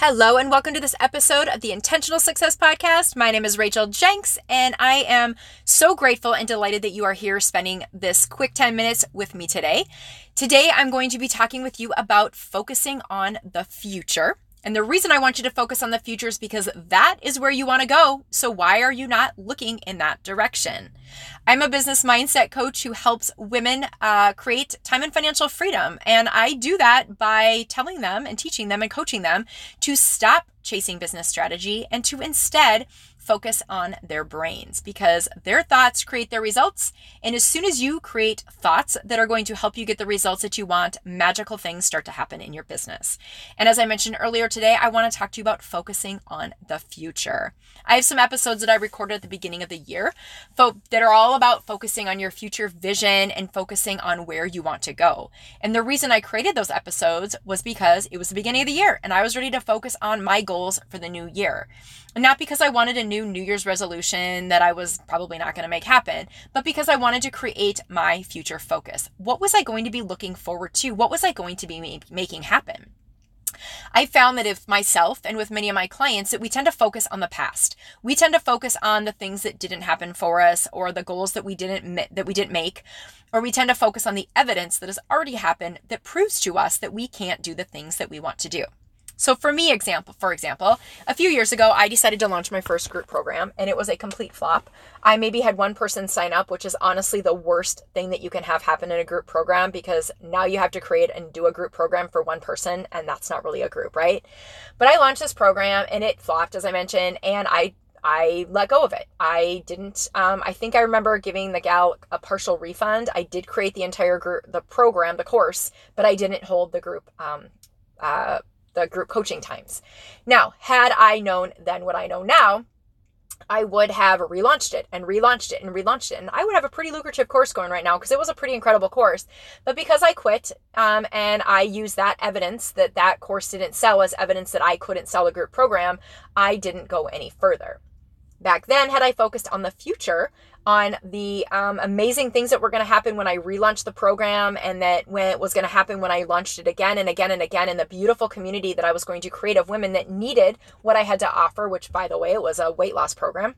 Hello, and welcome to this episode of the Intentional Success Podcast. My name is Rachael Jencks, and I am so grateful and delighted that you are here spending this quick 10 minutes with me today. Today, I'm going to be talking with you about focusing on the future. And the reason I want you to focus on the future is because that is where you want to go. So, why are you not looking in that direction? I'm a business mindset coach who helps women uh, create time and financial freedom. And I do that by telling them and teaching them and coaching them to stop chasing business strategy and to instead focus on their brains because their thoughts create their results. And as soon as you create thoughts that are going to help you get the results that you want, magical things start to happen in your business. And as I mentioned earlier today, I want to talk to you about focusing on the future. I have some episodes that I recorded at the beginning of the year that are all about focusing on your future vision and focusing on where you want to go. And the reason I created those episodes was because it was the beginning of the year and I was ready to focus on my goals for the new year. And not because I wanted a new New Year's resolution that I was probably not going to make happen, but because I wanted to create my future focus. What was I going to be looking forward to? What was I going to be making happen? I found that if myself and with many of my clients that we tend to focus on the past. We tend to focus on the things that didn't happen for us or the goals that we didn't that we didn't make or we tend to focus on the evidence that has already happened that proves to us that we can't do the things that we want to do. So for me, example, for example, a few years ago, I decided to launch my first group program and it was a complete flop. I maybe had one person sign up, which is honestly the worst thing that you can have happen in a group program because now you have to create and do a group program for one person and that's not really a group, right? But I launched this program and it flopped, as I mentioned, and I I let go of it. I didn't. Um, I think I remember giving the gal a partial refund. I did create the entire group, the program, the course, but I didn't hold the group um, uh, the group coaching times. Now, had I known then what I know now, I would have relaunched it and relaunched it and relaunched it. And I would have a pretty lucrative course going right now because it was a pretty incredible course. But because I quit um, and I used that evidence that that course didn't sell as evidence that I couldn't sell a group program, I didn't go any further. Back then, had I focused on the future, on the um, amazing things that were going to happen when I relaunched the program and that when it was going to happen when I launched it again and again and again in the beautiful community that I was going to create of women that needed what I had to offer, which by the way, it was a weight loss program.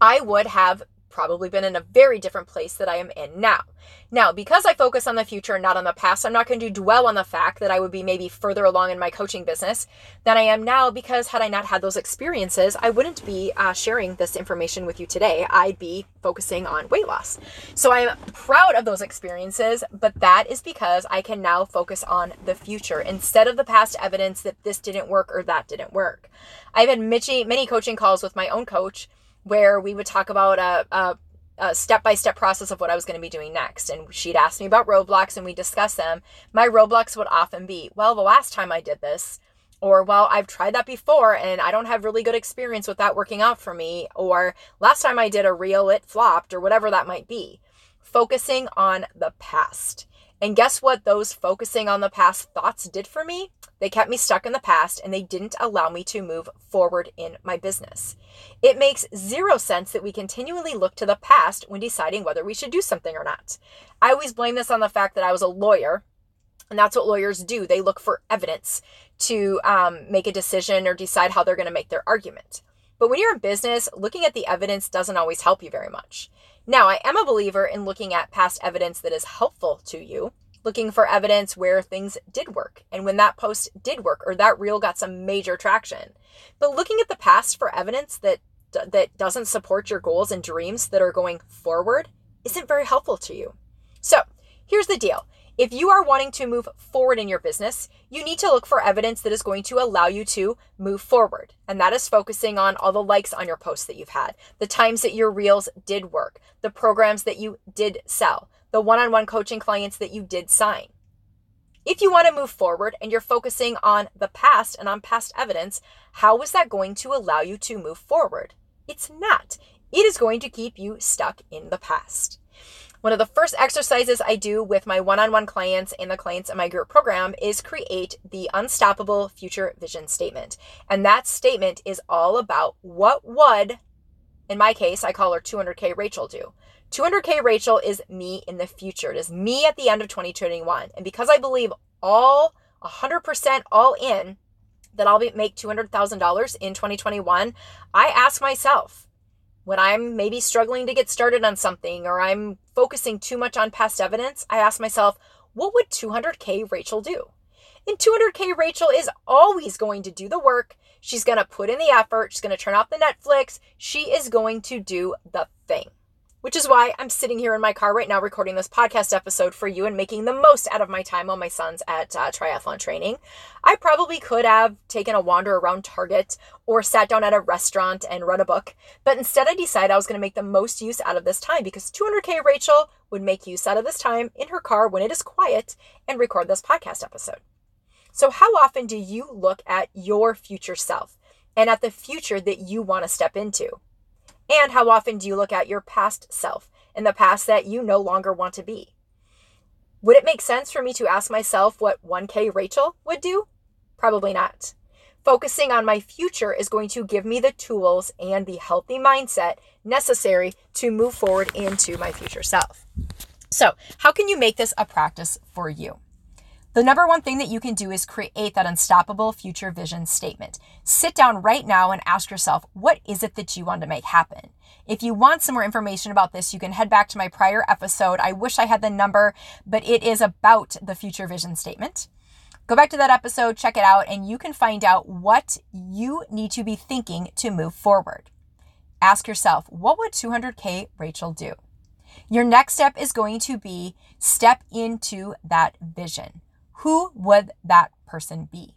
I would have probably been in a very different place that I am in now. Now, because I focus on the future and not on the past, I'm not going to dwell on the fact that I would be maybe further along in my coaching business than I am now because had I not had those experiences, I wouldn't be uh, sharing this information with you today. I'd be focusing on weight loss. So I'm proud of those experiences, but that is because I can now focus on the future instead of the past evidence that this didn't work or that didn't work. I've had many, many coaching calls with my own coach where we would talk about a, a a step-by-step process of what I was going to be doing next. And she'd ask me about roadblocks and we discuss them. My roadblocks would often be, well, the last time I did this, or well, I've tried that before and I don't have really good experience with that working out for me, or last time I did a reel, it flopped, or whatever that might be. Focusing on the past. And guess what those focusing on the past thoughts did for me? They kept me stuck in the past and they didn't allow me to move forward in my business. It makes zero sense that we continually look to the past when deciding whether we should do something or not. I always blame this on the fact that I was a lawyer and that's what lawyers do. They look for evidence to um, make a decision or decide how they're going to make their argument. But when you're in business, looking at the evidence doesn't always help you very much. Now, I am a believer in looking at past evidence that is helpful to you, looking for evidence where things did work and when that post did work or that reel got some major traction. But looking at the past for evidence that that doesn't support your goals and dreams that are going forward isn't very helpful to you. So, here's the deal. If you are wanting to move forward in your business, you need to look for evidence that is going to allow you to move forward. And that is focusing on all the likes on your posts that you've had, the times that your reels did work, the programs that you did sell, the one on one coaching clients that you did sign. If you want to move forward and you're focusing on the past and on past evidence, how is that going to allow you to move forward? It's not. It is going to keep you stuck in the past. One of the first exercises I do with my one on one clients and the clients in my group program is create the unstoppable future vision statement. And that statement is all about what would, in my case, I call her 200K Rachael do. 200K Rachael is me in the future. It is me at the end of 2021. And because I believe all 100% all in that I'll be, make $200,000 in 2021, I ask myself, when I'm maybe struggling to get started on something or I'm focusing too much on past evidence, I ask myself, what would 200K Rachael do? And 200K Rachael is always going to do the work. She's going to put in the effort. She's going to turn off the Netflix. She is going to do the thing which is why I'm sitting here in my car right now recording this podcast episode for you and making the most out of my time while my son's at uh, triathlon training. I probably could have taken a wander around Target or sat down at a restaurant and read a book, but instead I decided I was going to make the most use out of this time because 200K Rachael would make use out of this time in her car when it is quiet and record this podcast episode. So, how often do you look at your future self and at the future that you want to step into? And how often do you look at your past self in the past that you no longer want to be? Would it make sense for me to ask myself what 1K Rachael would do? Probably not. Focusing on my future is going to give me the tools and the healthy mindset necessary to move forward into my future self. So, how can you make this a practice for you? The number one thing that you can do is create that unstoppable future vision statement. Sit down right now and ask yourself, what is it that you want to make happen? If you want some more information about this, you can head back to my prior episode. I wish I had the number, but it is about the future vision statement. Go back to that episode, check it out, and you can find out what you need to be thinking to move forward. Ask yourself, what would 200K Rachael do? Your next step is going to be step into that vision who would that person be?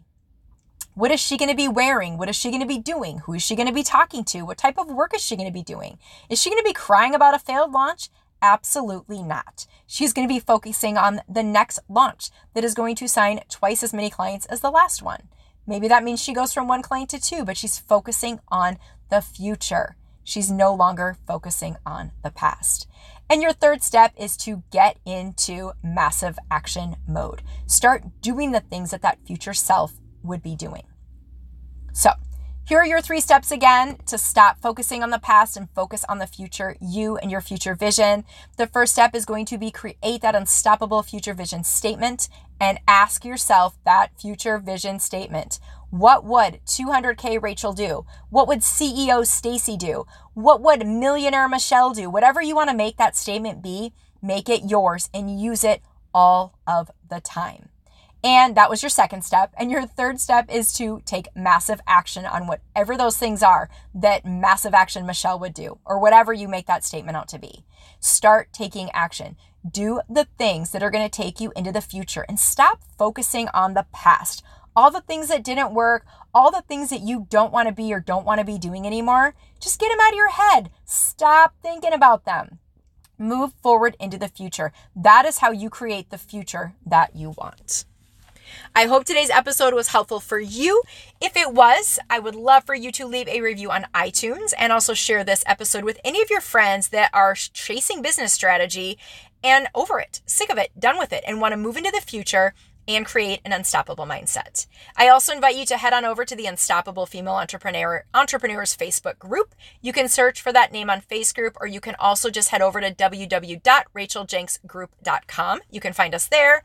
What is she going to be wearing? What is she going to be doing? Who is she going to be talking to? What type of work is she going to be doing? Is she going to be crying about a failed launch? Absolutely not. She's going to be focusing on the next launch that is going to sign twice as many clients as the last one. Maybe that means she goes from one client to two, but she's focusing on the future. She's no longer focusing on the past. And your third step is to get into massive action mode. Start doing the things that that future self would be doing. So, here are your three steps again to stop focusing on the past and focus on the future, you and your future vision. The first step is going to be create that unstoppable future vision statement and ask yourself that future vision statement. What would 200K Rachael do? What would CEO Stacy do? What would millionaire Michelle do? Whatever you want to make that statement be, make it yours and use it all of the time. And that was your second step. And your third step is to take massive action on whatever those things are that massive action Michelle would do, or whatever you make that statement out to be. Start taking action. Do the things that are going to take you into the future and stop focusing on the past all the things that didn't work, all the things that you don't want to be or don't want to be doing anymore, just get them out of your head. Stop thinking about them. Move forward into the future. That is how you create the future that you want. I hope today's episode was helpful for you. If it was, I would love for you to leave a review on iTunes and also share this episode with any of your friends that are chasing business strategy and over it, sick of it, done with it, and want to move into the future and create an unstoppable mindset. I also invite you to head on over to the Unstoppable Female Entrepreneur Entrepreneurs Facebook group. You can search for that name on Facebook or you can also just head over to www.rachaeljencksgroup.com. You can find us there.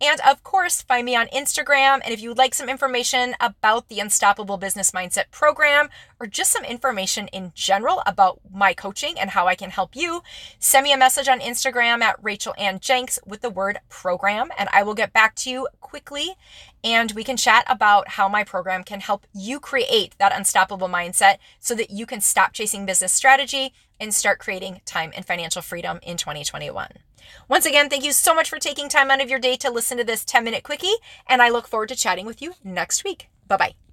And of course, find me on Instagram. And if you would like some information about the Unstoppable Business Mindset program or just some information in general about my coaching and how I can help you, send me a message on Instagram at Rachael Ann Jencks with the word program, and I will get back to you quickly and we can chat about how my program can help you create that unstoppable mindset so that you can stop chasing business strategy and start creating time and financial freedom in 2021. Once again, thank you so much for taking time out of your day to listen to this 10 minute quickie, and I look forward to chatting with you next week. Bye bye.